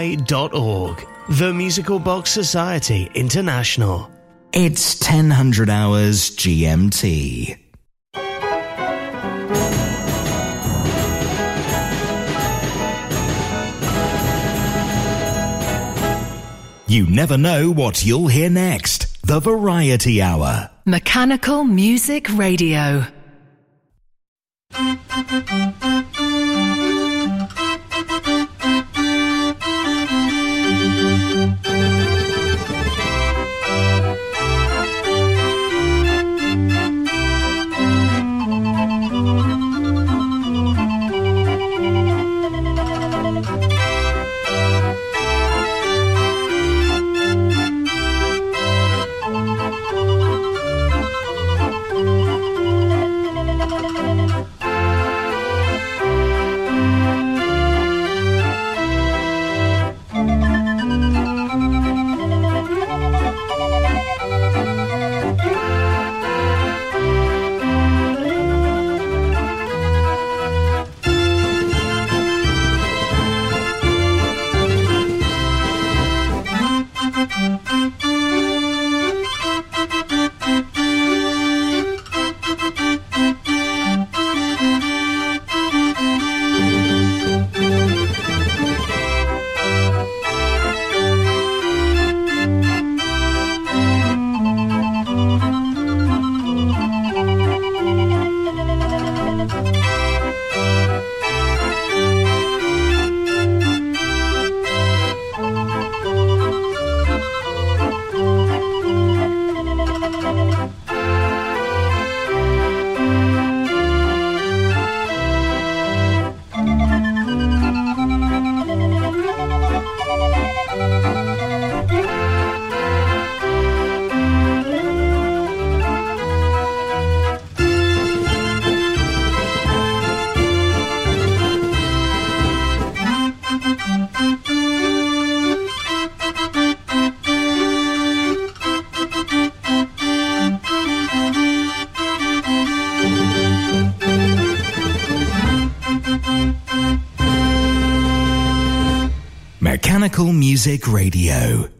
MBI.org. The Musical Box Society International. It's 1000 hours GMT. You never know what you'll hear next. The Variety Hour. Mechanical Music Radio. Music Radio.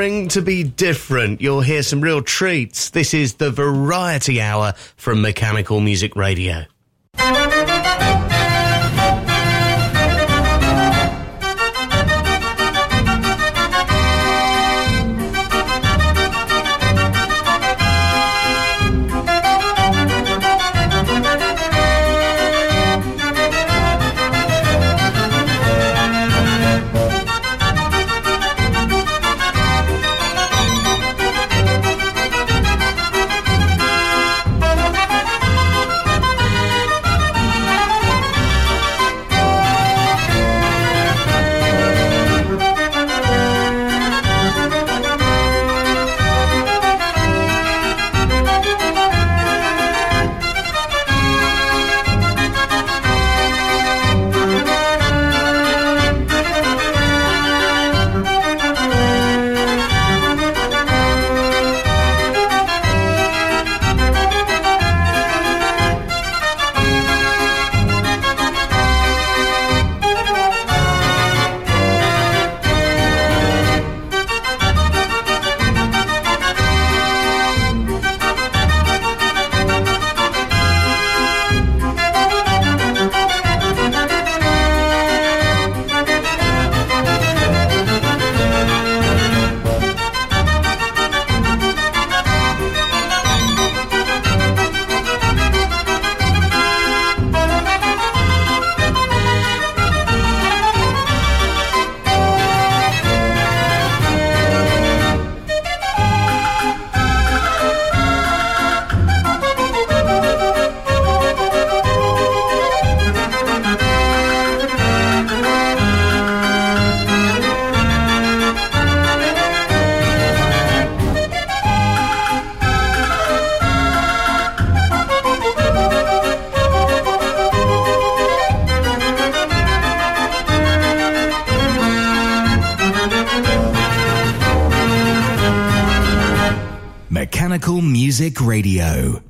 Daring to be different. You'll hear some real treats. This is the Variety Hour from Mechanical Music Radio. Radio.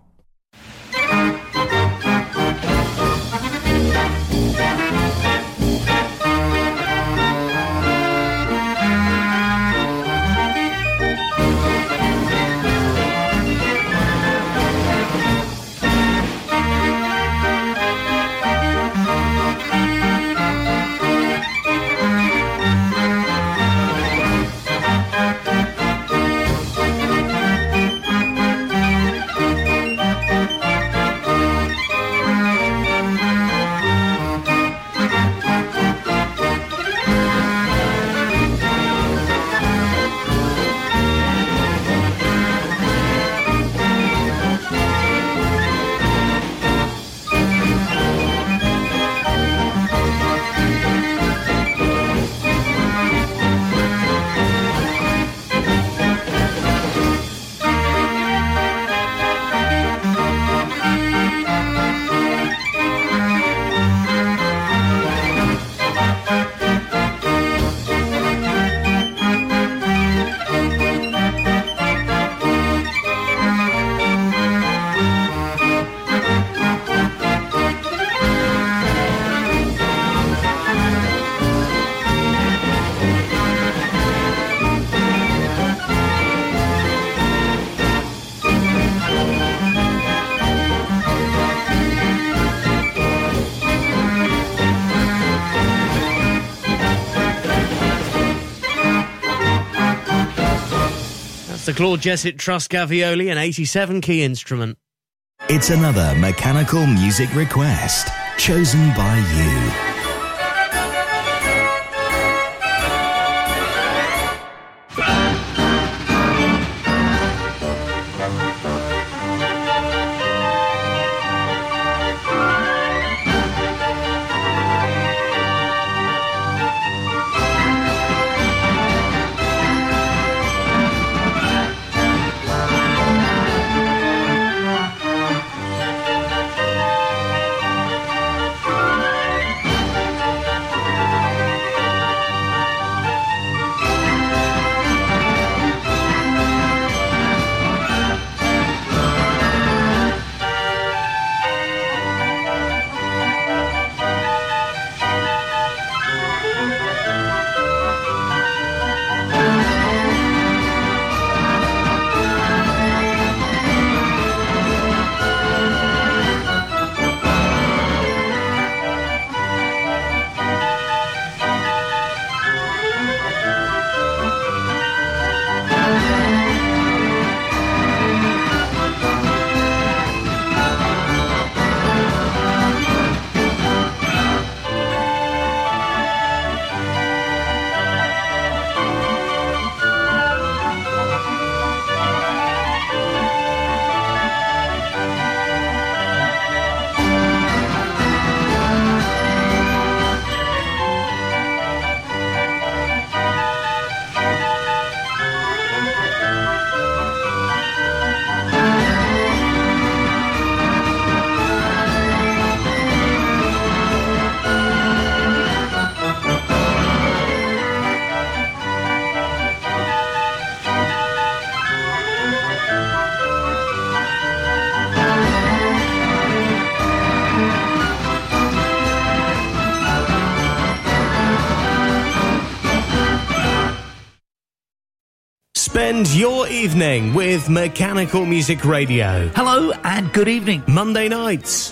the Claude Jessett Truscavioli, an 87 key instrument. It's another mechanical music request chosen by you. Spend your evening with Mechanical Music Radio. Hello and good evening. Monday nights,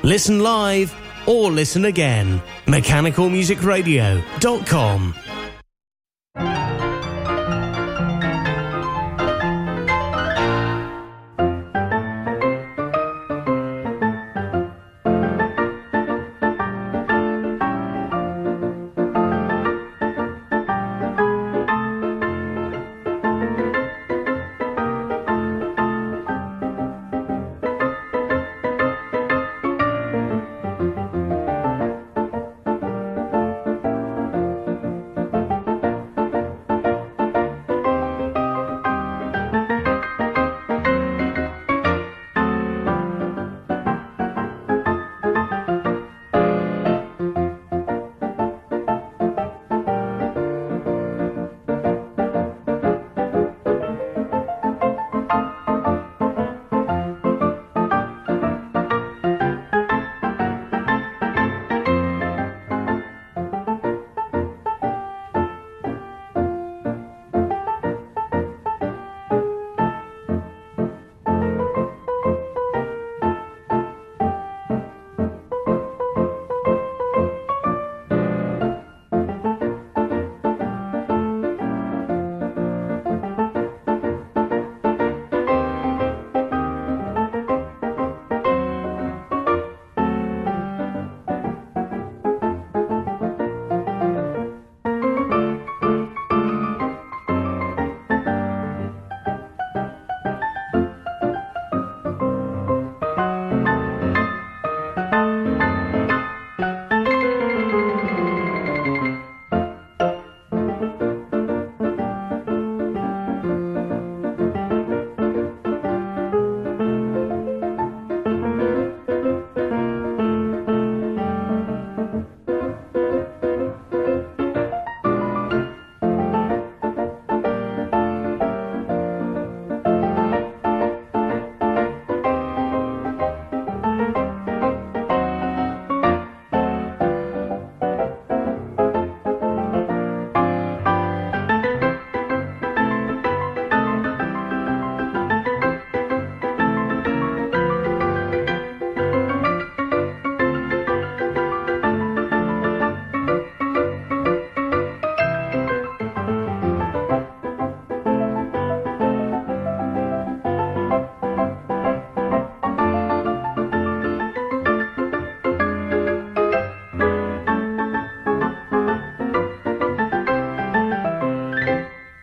Listen live or listen again. MechanicalMusicRadio.com.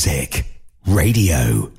Music Radio.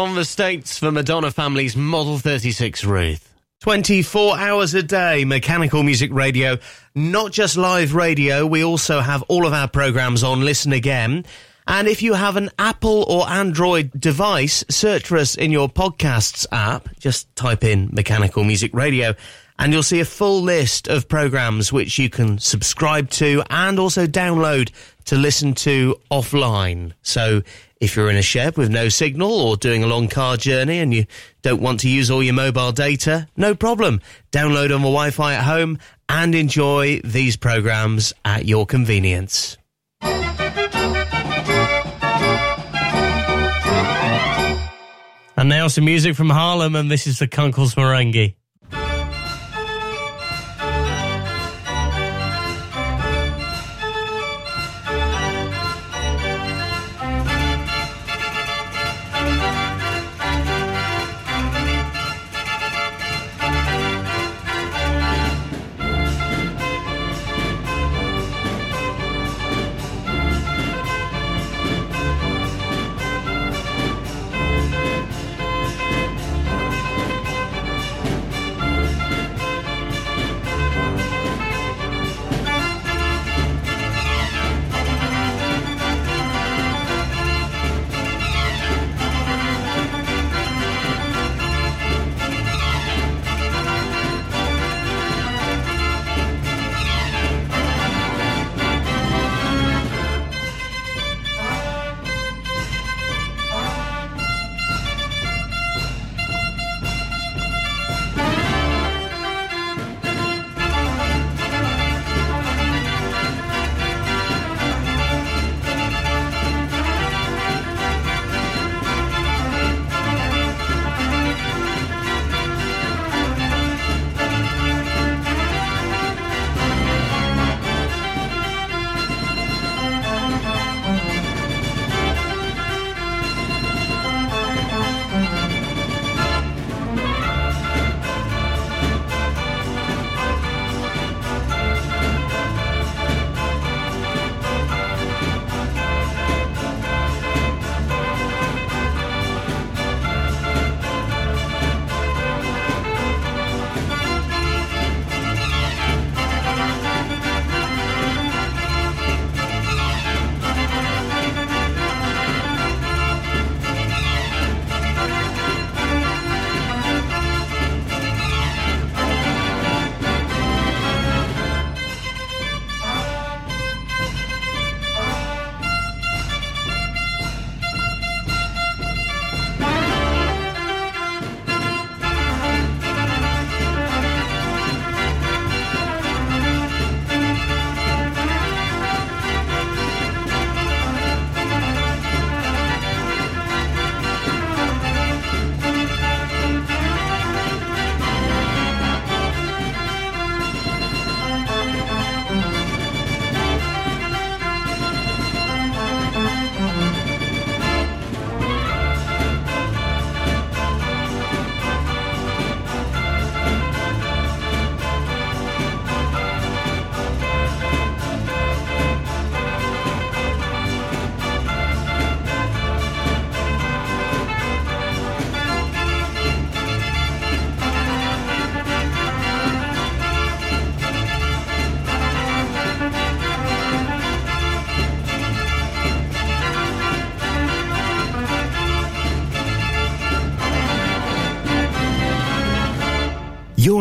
From the States for Madonna Family's Model 36 Ruth. 24 hours a day, mechanical music radio, not just live radio. We also have all of our programs on Listen Again. And if you have an Apple or Android device, search for us in your podcasts app. Just type in mechanical music radio and you'll see a full list of programs which you can subscribe to and also download to listen to offline. So if you're in a shed with no signal or doing a long car journey and you don't want to use all your mobile data, no problem. Download on the Wi-Fi at home and enjoy these programs at your convenience. And now some music from Harlem, and this is the Kunkel's Merengue.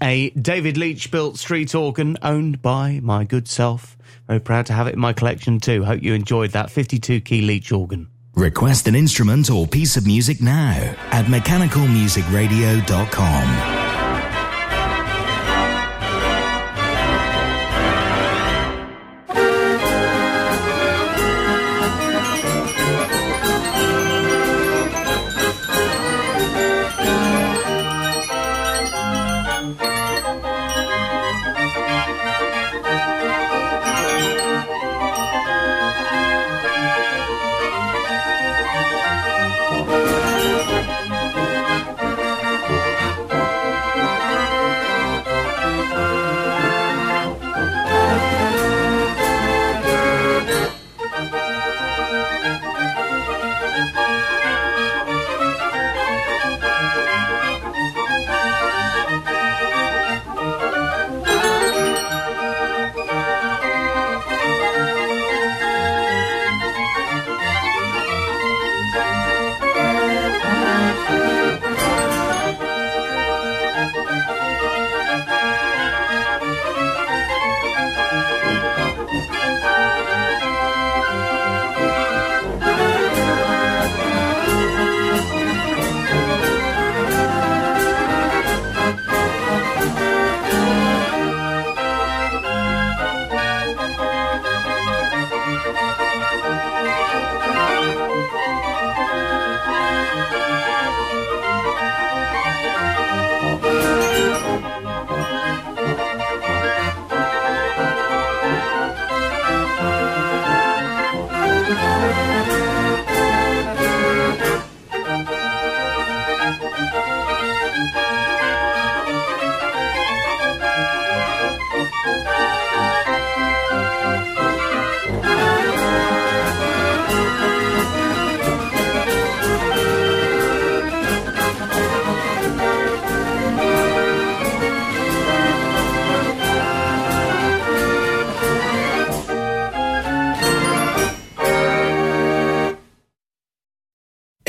A David Leach built street organ owned by my good self. Very proud to have it in my collection too. Hope you enjoyed that 52 key Leach organ. Request an instrument or piece of music now at mechanicalmusicradio.com.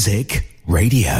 Music Radio.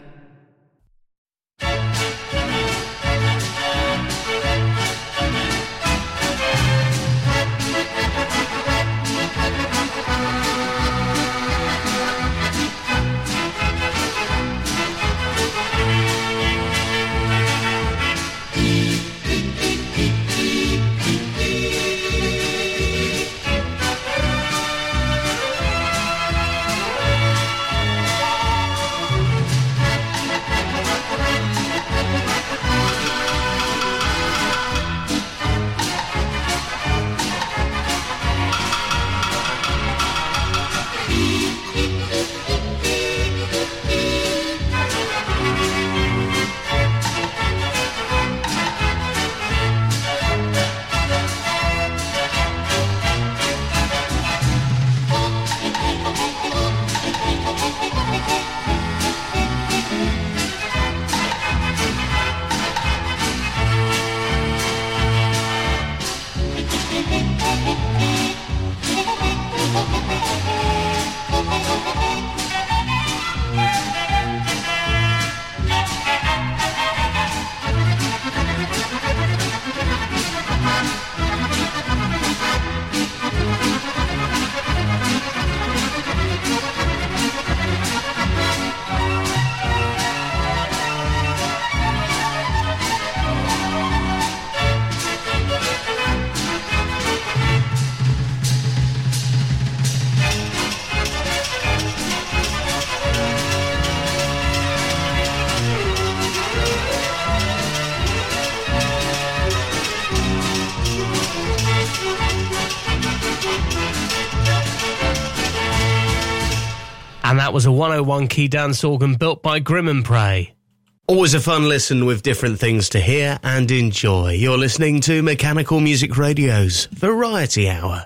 That was a 101 key dance organ built by Grim and Pray. Always a fun listen with different things to hear and enjoy. You're listening to Mechanical Music Radio's Variety Hour.